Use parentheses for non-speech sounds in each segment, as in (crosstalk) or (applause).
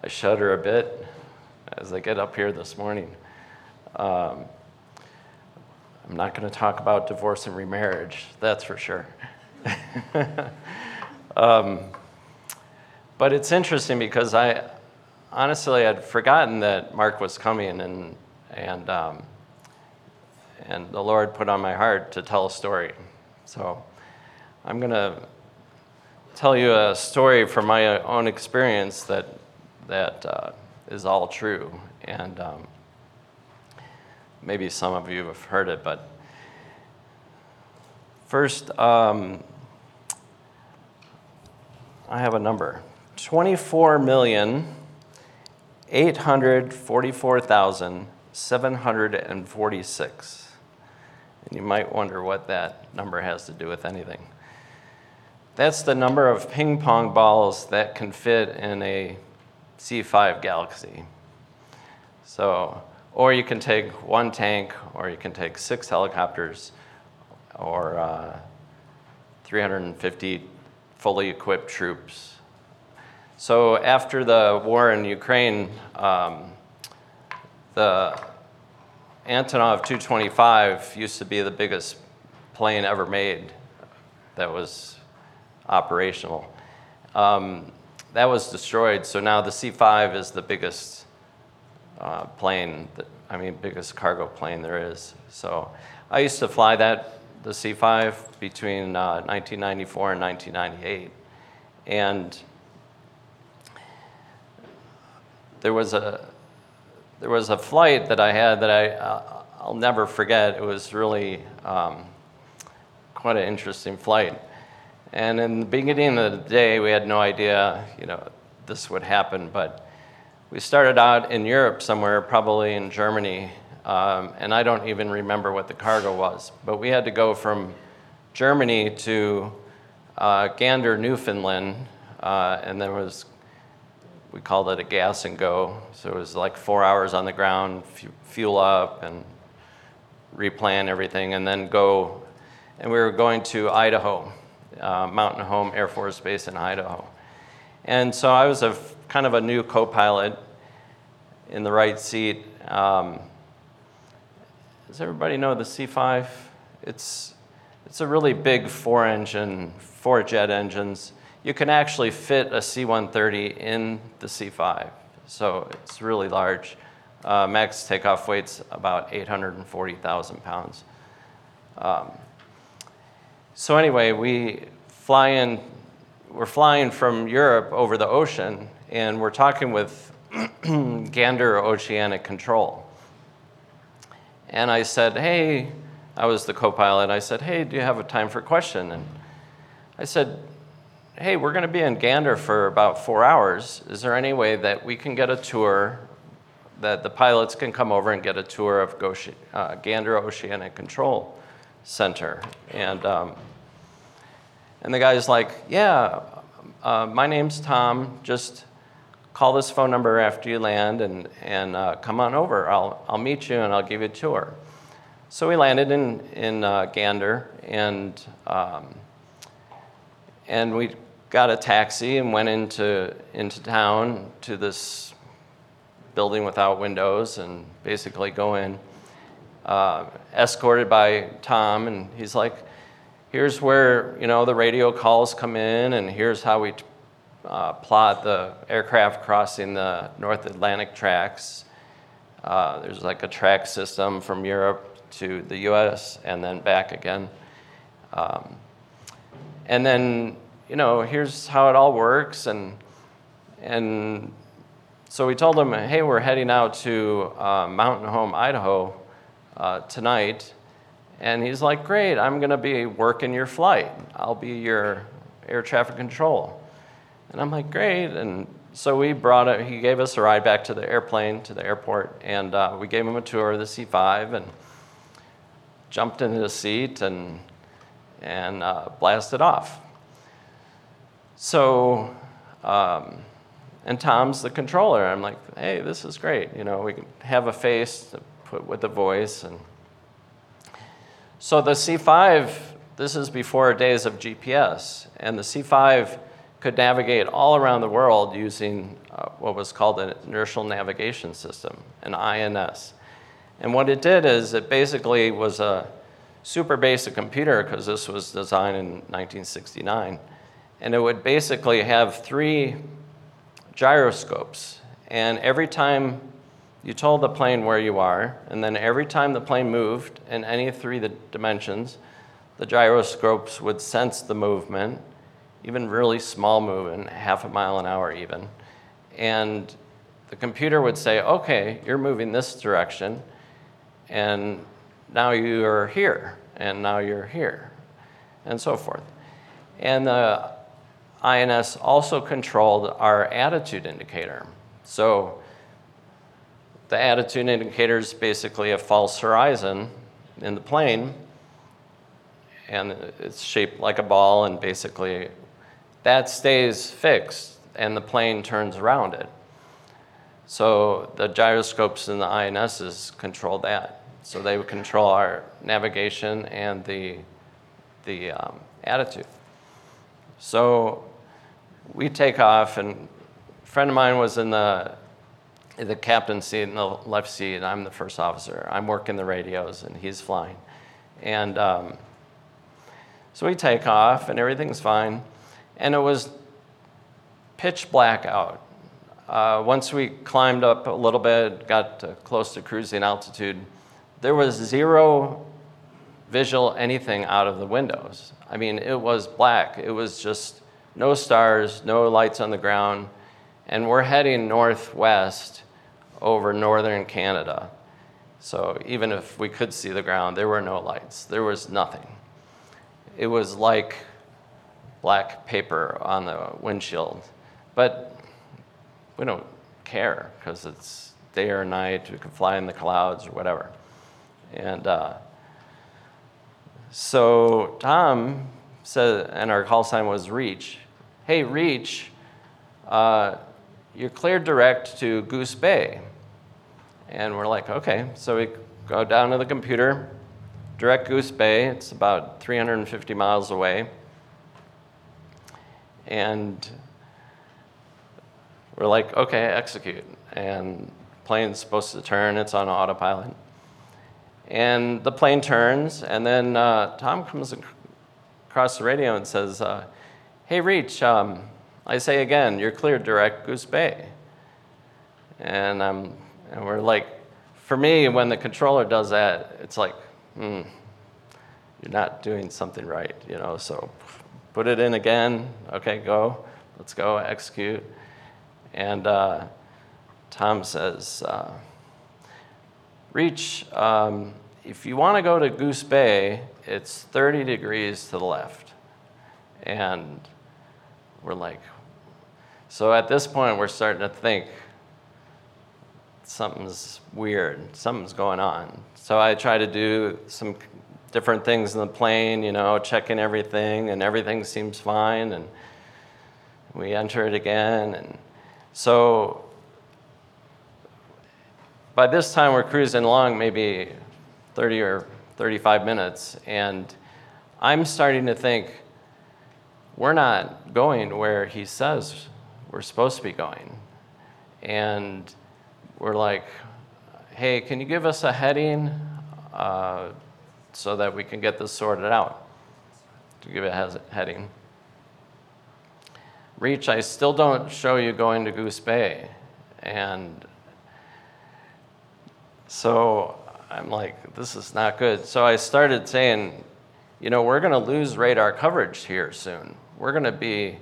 I shudder a bit as I get up here this morning. Um, I'm not going to talk about divorce and remarriage, that's for sure. (laughs) um, but it's interesting because I honestly had forgotten that Mark was coming, and and um, and the Lord put on my heart to tell a story. So I'm going to tell you a story from my own experience that that uh, is all true, and um, maybe some of you have heard it, but first, um, I have a number: twenty-four million eight hundred forty-four thousand seven hundred and forty-six. And you might wonder what that number has to do with anything. That's the number of ping pong balls that can fit in a C5 Galaxy. So, or you can take one tank, or you can take six helicopters, or uh, 350 fully equipped troops. So, after the war in Ukraine, um, the Antonov 225 used to be the biggest plane ever made that was operational. Um, that was destroyed, so now the C5 is the biggest uh, plane, that, I mean, biggest cargo plane there is. So I used to fly that, the C5, between uh, 1994 and 1998. And there was a, there was a flight that I had that I, uh, I'll never forget. It was really um, quite an interesting flight. And in the beginning of the day, we had no idea, you know, this would happen. But we started out in Europe somewhere, probably in Germany, um, and I don't even remember what the cargo was. But we had to go from Germany to uh, Gander, Newfoundland, uh, and there was we called it a gas and go. So it was like four hours on the ground, fuel up, and replan everything, and then go. And we were going to Idaho, uh, Mountain Home Air Force Base in Idaho. And so I was a kind of a new co-pilot in the right seat. Um, does everybody know the C5? It's it's a really big four-engine, four jet engines you can actually fit a C-130 in the C5. So it's really large. Uh, max takeoff weight's about 840,000 pounds. Um, so anyway, we fly in, we're flying from Europe over the ocean, and we're talking with (clears throat) Gander Oceanic Control. And I said, hey, I was the co-pilot. I said, hey, do you have a time for a question? And I said, hey, we're going to be in Gander for about four hours. Is there any way that we can get a tour, that the pilots can come over and get a tour of uh, Gander Oceanic Control Center? And, um, and the guy's like, yeah, uh, my name's Tom. Just call this phone number after you land and, and uh, come on over. I'll, I'll meet you and I'll give you a tour. So we landed in, in uh, Gander and, um, and we got a taxi and went into, into town to this building without windows and basically go in, uh, escorted by Tom, and he's like, here's where, you know, the radio calls come in, and here's how we uh, plot the aircraft crossing the North Atlantic tracks. Uh, there's like a track system from Europe to the US and then back again. Um, and then you know, here's how it all works. And, and so we told them, hey, we're heading out to uh, Mountain Home, Idaho uh, tonight. And he's like, great, I'm going to be working your flight. I'll be your air traffic control. And I'm like, great. And so we brought it, he gave us a ride back to the airplane, to the airport, and uh, we gave him a tour of the C5 and jumped into the seat and, and uh, blasted off. So, um, and Tom's the controller. I'm like, hey, this is great. You know, we can have a face to put with the voice. And so the C5, this is before days of GPS, and the C5 could navigate all around the world using uh, what was called an inertial navigation system, an INS. And what it did is it basically was a super basic computer because this was designed in 1969. And it would basically have three gyroscopes. And every time you told the plane where you are, and then every time the plane moved in any three dimensions, the gyroscopes would sense the movement, even really small movement, half a mile an hour even. And the computer would say, okay, you're moving this direction, and now you are here, and now you're here, and so forth. And the INS also controlled our attitude indicator. So the attitude indicator is basically a false horizon in the plane, and it's shaped like a ball, and basically that stays fixed, and the plane turns around it. So the gyroscopes in the INSs control that. So they would control our navigation and the, the um, attitude. So we take off, and a friend of mine was in the the captain's seat in the left seat, and I'm the first officer. I'm working the radios, and he's flying. And um, so we take off, and everything's fine. And it was pitch black out. Uh, once we climbed up a little bit, got to close to cruising altitude, there was zero visual anything out of the windows. I mean, it was black. It was just no stars, no lights on the ground. And we're heading northwest over northern Canada. So even if we could see the ground, there were no lights, there was nothing. It was like black paper on the windshield. But we don't care because it's day or night, we can fly in the clouds or whatever. And uh, so Tom said, and our call sign was Reach. Hey, Reach, uh, you're cleared direct to Goose Bay. And we're like, okay. So we go down to the computer, direct Goose Bay. It's about 350 miles away. And we're like, okay, execute. And plane's supposed to turn, it's on autopilot. And the plane turns, and then uh, Tom comes across the radio and says, uh, hey, Reach, um, I say again, you're cleared direct Goose Bay. And, um, and we're like, for me, when the controller does that, it's like, hmm, you're not doing something right, you know, so put it in again. Okay, go. Let's go, execute. And uh, Tom says, uh, Reach, um, if you want to go to Goose Bay, it's 30 degrees to the left. And we're like, so at this point, we're starting to think something's weird, something's going on. So I try to do some different things in the plane, you know, checking everything, and everything seems fine. And we enter it again. And so by this time, we're cruising along maybe 30 or 35 minutes. And I'm starting to think, we're not going where he says we're supposed to be going. And we're like, hey, can you give us a heading uh, so that we can get this sorted out? To give it a heading. Reach, I still don't show you going to Goose Bay. And so I'm like, this is not good. So I started saying, you know, we're going to lose radar coverage here soon. We're going to be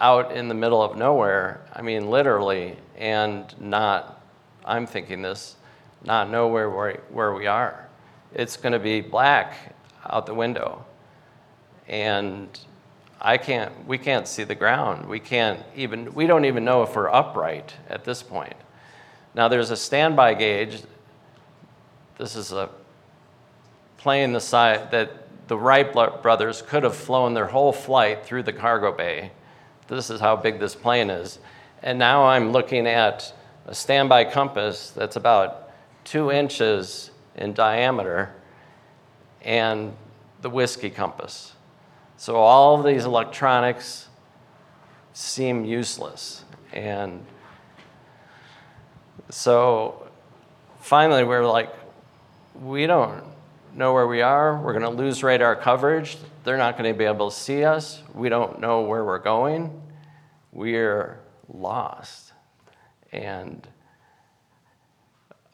out in the middle of nowhere, I mean, literally, and not, I'm thinking this, not know where, where, where we are. It's going to be black out the window. And I can't, we can't see the ground. We can't even, we don't even know if we're upright at this point. Now, there's a standby gauge. This is a plane the size that the Wright brothers could have flown their whole flight through the cargo bay this is how big this plane is. And now I'm looking at a standby compass that's about two inches in diameter and the whiskey compass. So all of these electronics seem useless. And so finally, we're like, we don't know where we are. We're going to lose radar coverage. They're not going to be able to see us. We don't know where we're going. We're lost. And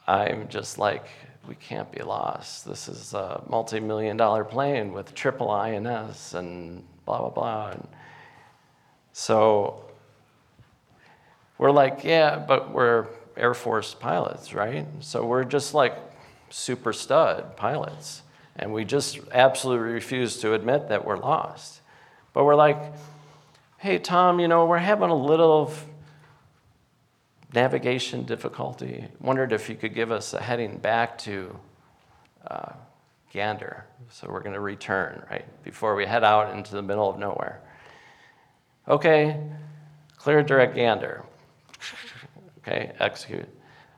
I'm just like, we can't be lost. This is a multi million dollar plane with triple INS and blah, blah, blah. And so we're like, yeah, but we're Air Force pilots, right? So we're just like super stud pilots. And we just absolutely refuse to admit that we're lost. But we're like, hey, Tom, you know, we're having a little navigation difficulty. Wondered if you could give us a heading back to uh, Gander. So we're going to return, right, before we head out into the middle of nowhere. Okay, clear direct Gander. (laughs) Okay, execute.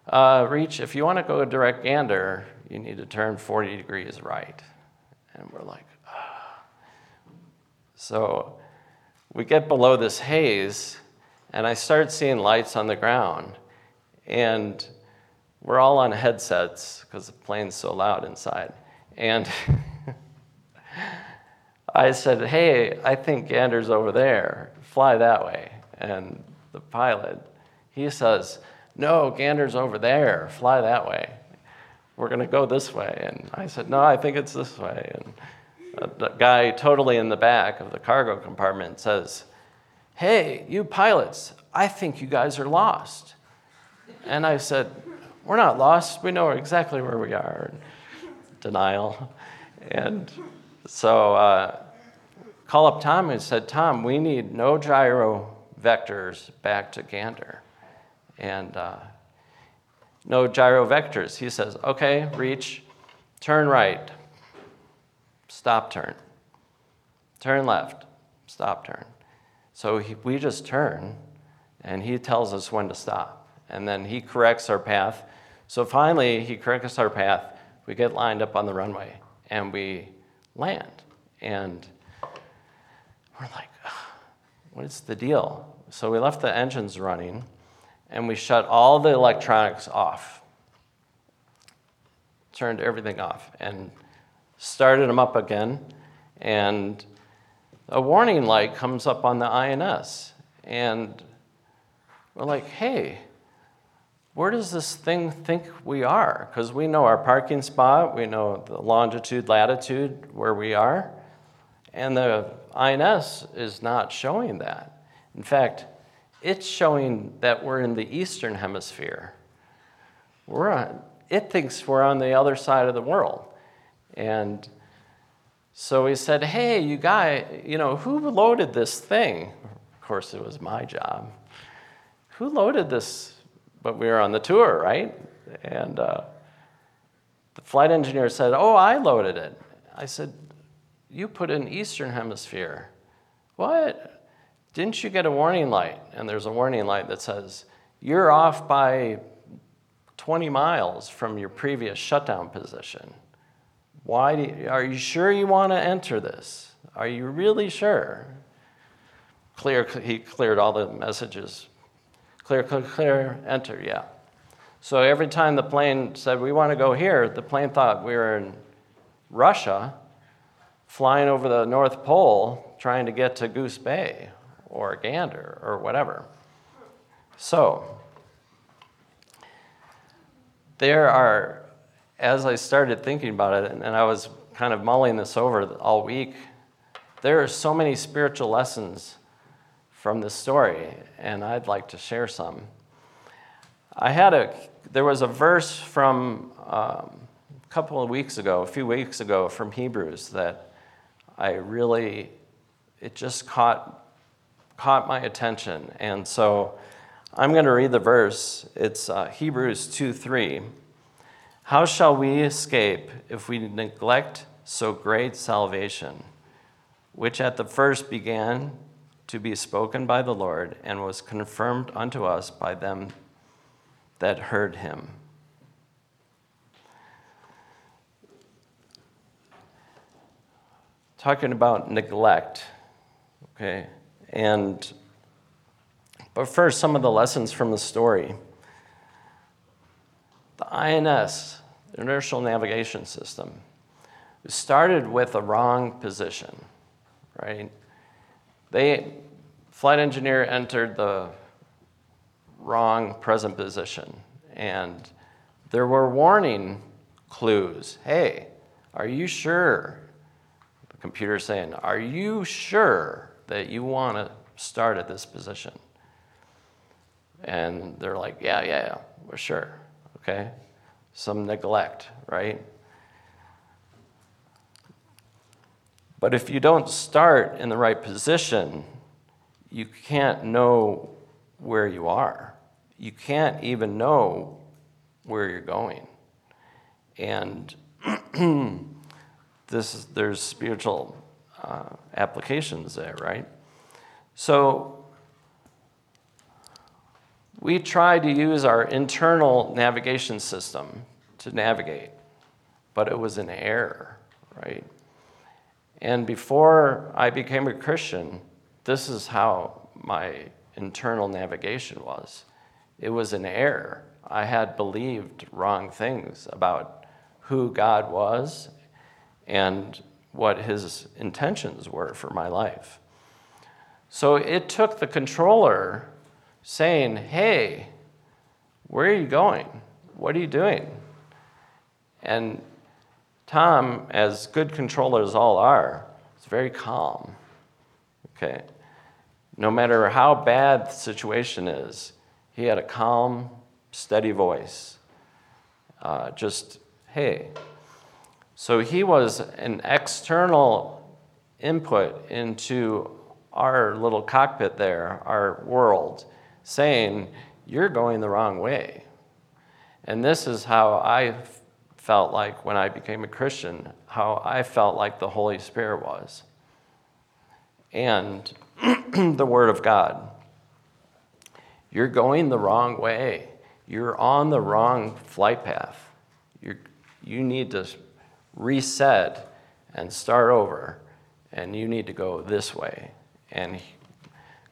Uh, reach, if you want to go direct gander, you need to turn 40 degrees right. And we're like, ah. So we get below this haze, and I start seeing lights on the ground. And we're all on headsets because the plane's so loud inside. And (laughs) I said, Hey, I think Gander's over there. Fly that way. And the pilot, he says, no, Gander's over there. Fly that way. We're going to go this way. And I said, No, I think it's this way. And the guy totally in the back of the cargo compartment says, Hey, you pilots, I think you guys are lost. And I said, We're not lost. We know exactly where we are. Denial. And so uh, call up Tom and said, Tom, we need no gyro vectors back to Gander and uh, no gyro vectors. He says, okay, reach, turn right, stop turn, turn left, stop turn. So he, we just turn, and he tells us when to stop. And then he corrects our path. So finally, he corrects our path. We get lined up on the runway, and we land. And we're like, what is the deal? So we left the engines running and we shut all the electronics off. Turned everything off and started them up again. And a warning light comes up on the INS. And we're like, hey, where does this thing think we are? Because we know our parking spot, we know the longitude, latitude where we are, and the INS is not showing that. In fact, it's showing that we're in the eastern hemisphere. We're on, it thinks we're on the other side of the world. And so we said, hey, you guy, you know, who loaded this thing? Of course, it was my job. Who loaded this? But we were on the tour, right? And uh, the flight engineer said, oh, I loaded it. I said, you put in Eastern Hemisphere. What? Didn't you get a warning light? And there's a warning light that says, You're off by 20 miles from your previous shutdown position. Why you, are you sure you want to enter this? Are you really sure? Clear, he cleared all the messages. Clear, clear, clear, enter, yeah. So every time the plane said, We want to go here, the plane thought we were in Russia, flying over the North Pole, trying to get to Goose Bay or a gander or whatever. So, there are, as I started thinking about it, and I was kind of mulling this over all week, there are so many spiritual lessons from this story, and I'd like to share some. I had a, there was a verse from um, a couple of weeks ago, a few weeks ago from Hebrews that I really, it just caught caught my attention. And so I'm going to read the verse. It's uh, Hebrews 2 3. How shall we escape if we neglect so great salvation, which at the first began to be spoken by the Lord and was confirmed unto us by them that heard him? Talking about neglect, okay? And But first, some of the lessons from the story. The INS, the Inertial Navigation System, started with a wrong position, right? They, flight engineer entered the wrong present position, and there were warning clues. Hey, are you sure? The computer's saying, Are you sure that you want to start at this position? And they're like, Yeah, yeah, yeah, we're sure. Okay? Some neglect, right? But if you don't start in the right position, you can't know where you are. You can't even know where you're going. And (clears throat) this, there's spiritual uh, applications there, right? So we try to use our internal navigation system to navigate, but it was an error, right? And before I became a Christian, this is how my internal navigation was. It was an error. I had believed wrong things about who God was and what his intentions were for my life. So it took the controller saying, Hey, where are you going? What are you doing? And Tom, as good controllers all are, is very calm. Okay. No matter how bad the situation is, he had a calm, steady voice. Uh, just, hey. So he was an external input into our little cockpit there, our world, saying, You're going the wrong way. And this is how I felt like when I became a Christian, how I felt like the Holy Spirit was. And (clears throat) the Word of God. You're going the wrong way. You're on the wrong flight path. you you need to reset and start over, and you need to go this way. And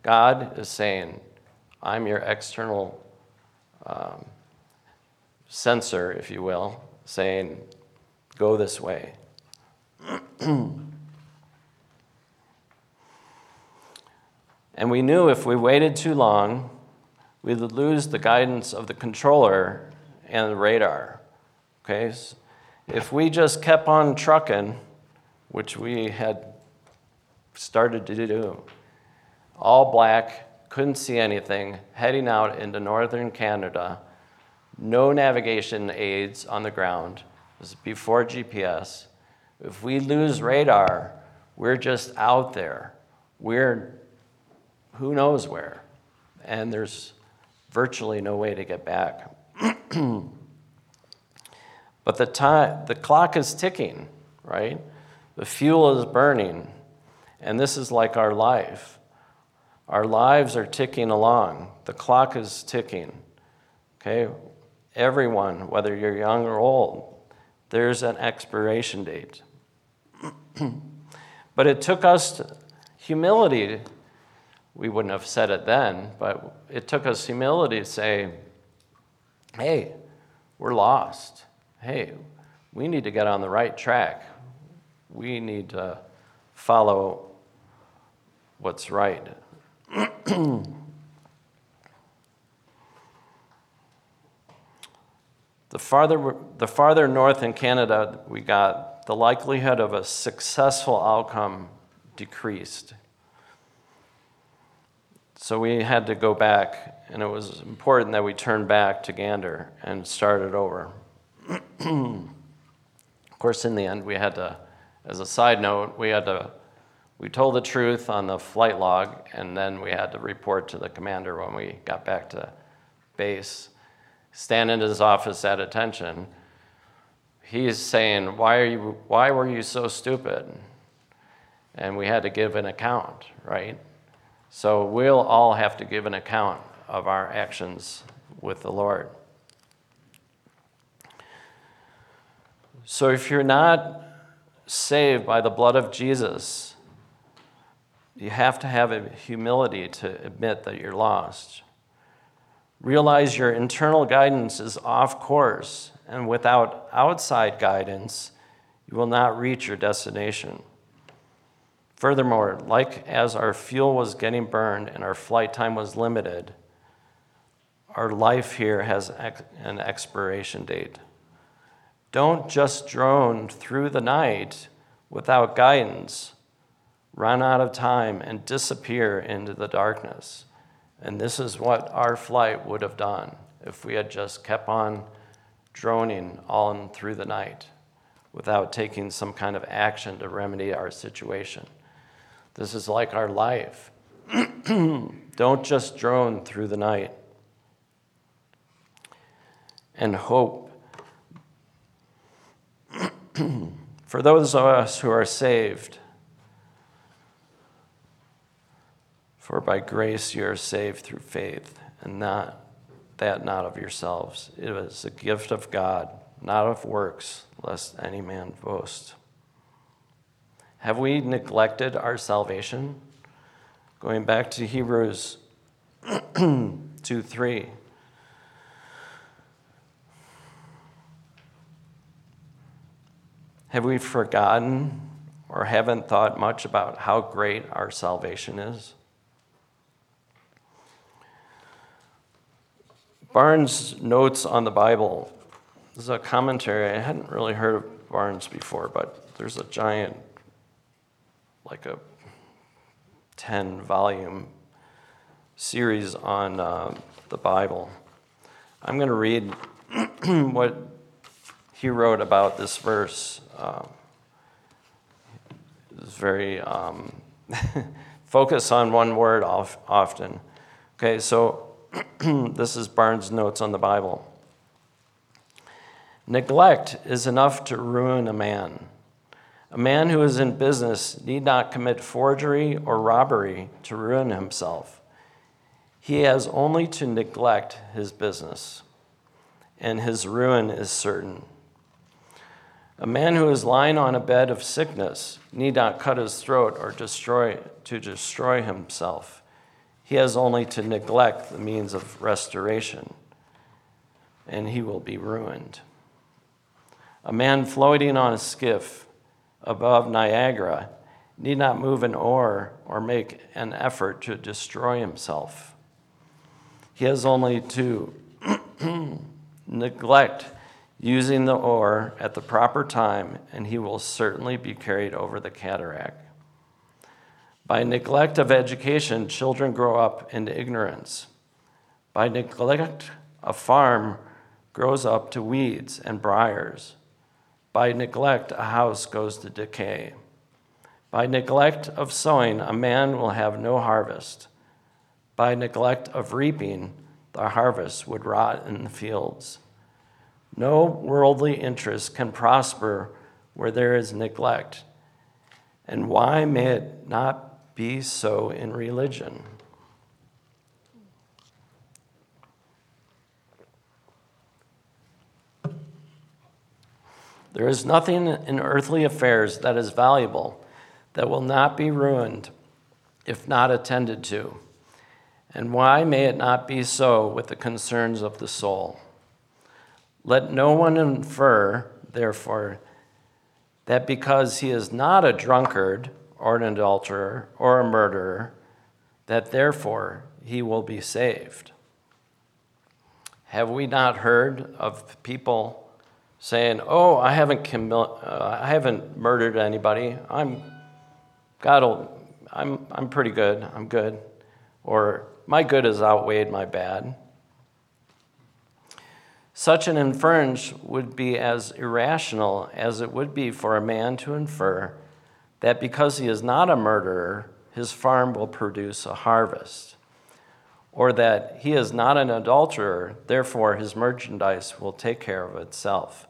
God is saying, I'm your external um, sensor, if you will, saying, Go this way. (clears throat) and we knew if we waited too long, we would lose the guidance of the controller and the radar. Okay? If we just kept on trucking, which we had started to do, all black, couldn't see anything, heading out into northern Canada no navigation aids on the ground. This is before GPS. If we lose radar, we're just out there. We're who knows where. And there's virtually no way to get back. (clears throat) but the time the clock is ticking, right? The fuel is burning. And this is like our life. Our lives are ticking along. The clock is ticking. Okay? everyone, whether you're young or old, there's an expiration date. (clears throat) but it took us humility. We wouldn't have said it then, but it took us humility to say, hey, we're lost. Hey, we need to get on the right track. We need to follow what's right. The farther, the farther north in Canada we got, the likelihood of a successful outcome decreased. So we had to go back, and it was important that we turned back to Gander and started over. Of course, in the end, we had to, as a side note, we had to, we told the truth on the flight log, and then we had to report to the commander when we got back to base stand in his office at attention, he's saying, why, are you, why were you so stupid? And we had to give an account, right? So we'll all have to give an account of our actions with the Lord. So if you're not saved by the blood of Jesus, you have to have a humility to admit that you're lost. Realize your internal guidance is off course, and without outside guidance, you will not reach your destination. Furthermore, like as our fuel was getting burned and our flight time was limited, our life here has an expiration date. Don't just drone through the night without guidance, run out of time, and disappear into the darkness. And this is what our flight would have done if we had just kept on droning on through the night without taking some kind of action to remedy our situation. This is like our life. (clears throat) Don't just drone through the night and hope. For those of us who are saved, for by grace you are saved through faith, and not that not of yourselves. It is a gift of God, not of works, lest any man boast. Have we neglected our salvation? Going back to Hebrews (clears throat) 2 3. Have we forgotten or haven't thought much about how great our salvation is? Barnes' notes on the Bible this is a commentary. I hadn't really heard of Barnes before, but there's a giant, like a 10 volume series on uh, the Bible. I'm going to read (clears throat) what he wrote about this verse. Uh, it's very um, (laughs) focus on one word off, often. Okay, so (clears throat) this is Barnes' notes on the Bible. Neglect is enough to ruin a man. A man who is in business need not commit forgery or robbery to ruin himself. He has only to neglect his business, and his ruin is certain. A man who is lying on a bed of sickness need not cut his throat or destroy to destroy himself. He has only to neglect the means of restoration, and he will be ruined. A man floating on a skiff above Niagara need not move an oar or make an effort to destroy himself. He has only to (clears throat) neglect using the oar at the proper time, and he will certainly be carried over the cataract. By neglect of education, children grow up into ignorance. By neglect, a farm grows up to weeds and briars. By neglect, a house goes to decay. By neglect of sowing, a man will have no harvest. By neglect of reaping, the harvest would rot in the fields. No worldly interest can prosper where there is neglect. And why may it not be so in religion. There is nothing in earthly affairs that is valuable that will not be ruined if not attended to. And why may it not be so with the concerns of the soul? Let no one infer, therefore, that because he is not a drunkard, or an adulterer or a murderer, that therefore he will be saved. Have we not heard of people saying, "Oh, I haven't commi- uh, I haven't murdered anybody. I'm God. I'm I'm pretty good. I'm good," or "My good has outweighed my bad." Such an inference would be as irrational as it would be for a man to infer that because he is not a murderer, his farm will produce a harvest. Or that he is not an adulterer, therefore his merchandise will take care of itself.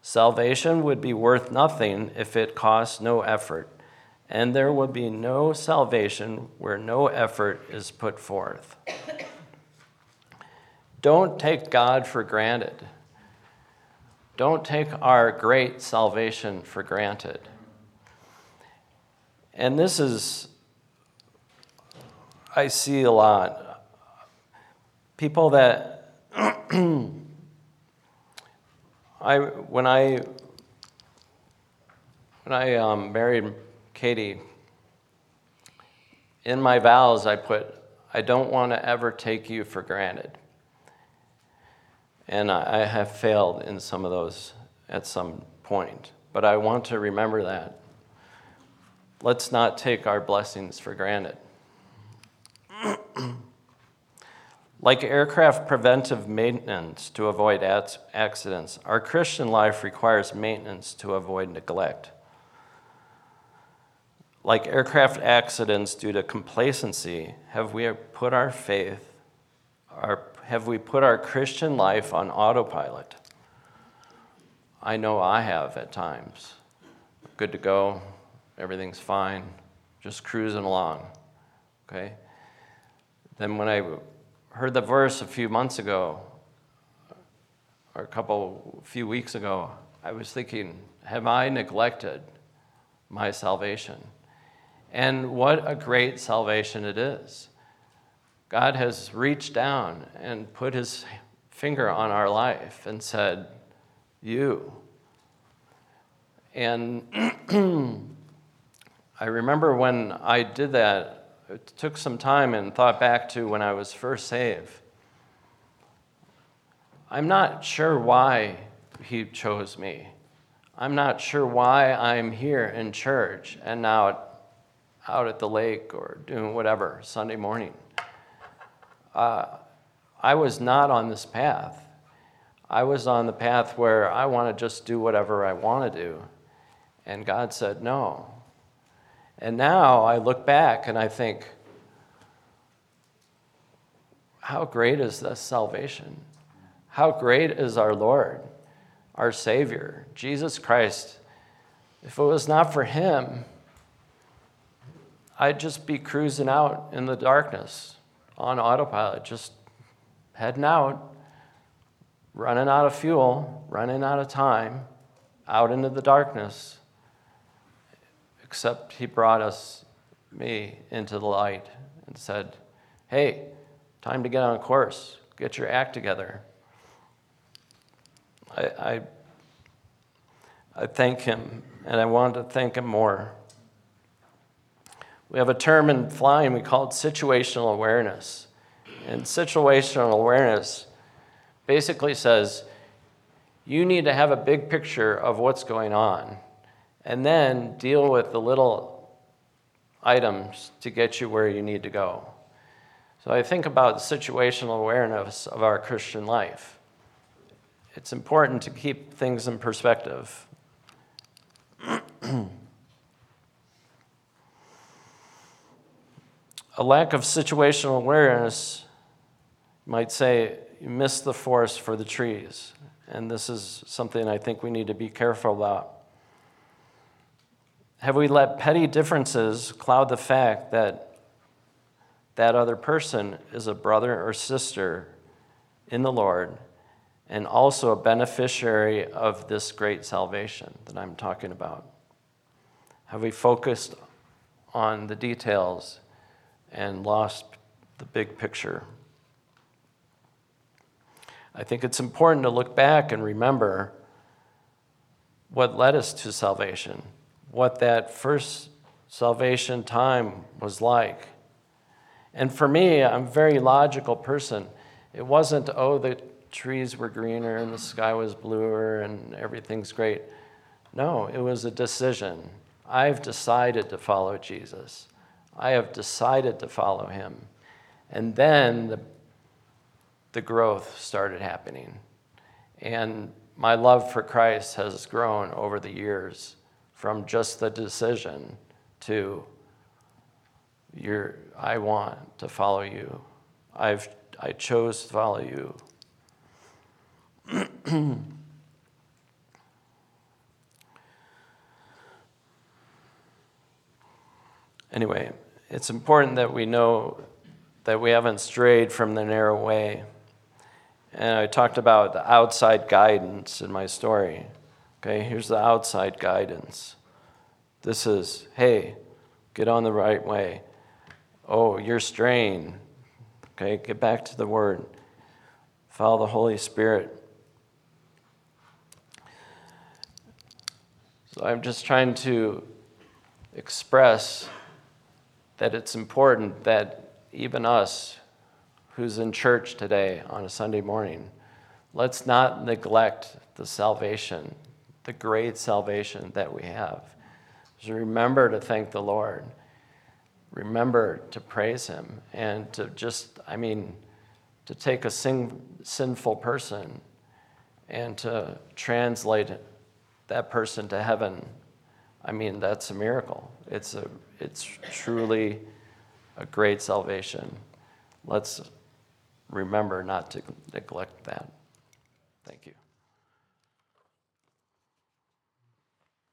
Salvation would be worth nothing if it cost no effort, and there would be no salvation where no effort is put forth. Don't take God for granted. Don't take our great salvation for granted. And this is I see a lot. People that (clears throat) I when I when I um, married Katie, in my vows I put, I don't want to ever take you for granted. And I, I have failed in some of those at some point, but I want to remember that. Let's not take our blessings for granted. (clears throat) like aircraft preventive maintenance to avoid accidents, our Christian life requires maintenance to avoid neglect. Like aircraft accidents due to complacency, have we put our faith, our, have we put our Christian life on autopilot? I know I have at times. Good to go, everything's fine, just cruising along. Okay? Then when I heard the verse a few months ago, or a couple, few weeks ago, I was thinking, have I neglected my salvation? And what a great salvation it is. God has reached down and put his finger on our life and said, You. And (clears throat) I remember when I did that, it took some time and thought back to when I was first saved. I'm not sure why he chose me. I'm not sure why I'm here in church and now out at the lake or doing whatever Sunday morning. Uh, I was not on this path. I was on the path where I want to just do whatever I want to do. And God said, no. And now I look back and I think, how great is this salvation? How great is our Lord, our Savior, Jesus Christ? If it was not for Him, I'd just be cruising out in the darkness on autopilot, just heading out, running out of fuel, running out of time, out into the darkness except he brought us, me, into the light and said, Hey, time to get on course, get your act together. I, I, I thank him, and I want to thank him more. We have a term in flying, we call it situational awareness. And situational awareness basically says you need to have a big picture of what's going on and then deal with the little items to get you where you need to go. So I think about situational awareness of our Christian life. It's important to keep things in perspective. (clears throat) a lack of situational awareness might say you miss the forest for the trees. And this is something I think we need to be careful about. Have we let petty differences cloud the fact that that other person is a brother or sister in the Lord and also a beneficiary of this great salvation that I'm talking about? Have we focused on the details and lost the big picture? I think it's important to look back and remember what led us to salvation what that first salvation time was like. And for me, I'm a very logical person. It wasn't, oh, the trees were greener and the sky was bluer and everything's great. No, it was a decision. I've decided to follow Jesus. I have decided to follow him. And then the, the growth started happening. And my love for Christ has grown over the years from just the decision to your I want to follow you. I've I chose to follow you. (clears throat) anyway, it's important that we know that we haven't strayed from the narrow way. And I talked about the outside guidance in my story. Okay, here's the outside guidance. This is, hey, get on the right way. Oh, you're straying. Okay, get back to the Word. Follow the Holy Spirit. So I'm just trying to express that it's important that even us who's in church today on a Sunday morning, let's not neglect the salvation, the great salvation that we have. So remember to thank the Lord. Remember to praise Him and to just, I mean, to take a sin, sinful person and to translate that person to heaven. I mean, that's a miracle. It's, a, it's truly a great salvation. Let's remember not to neglect that. Thank you.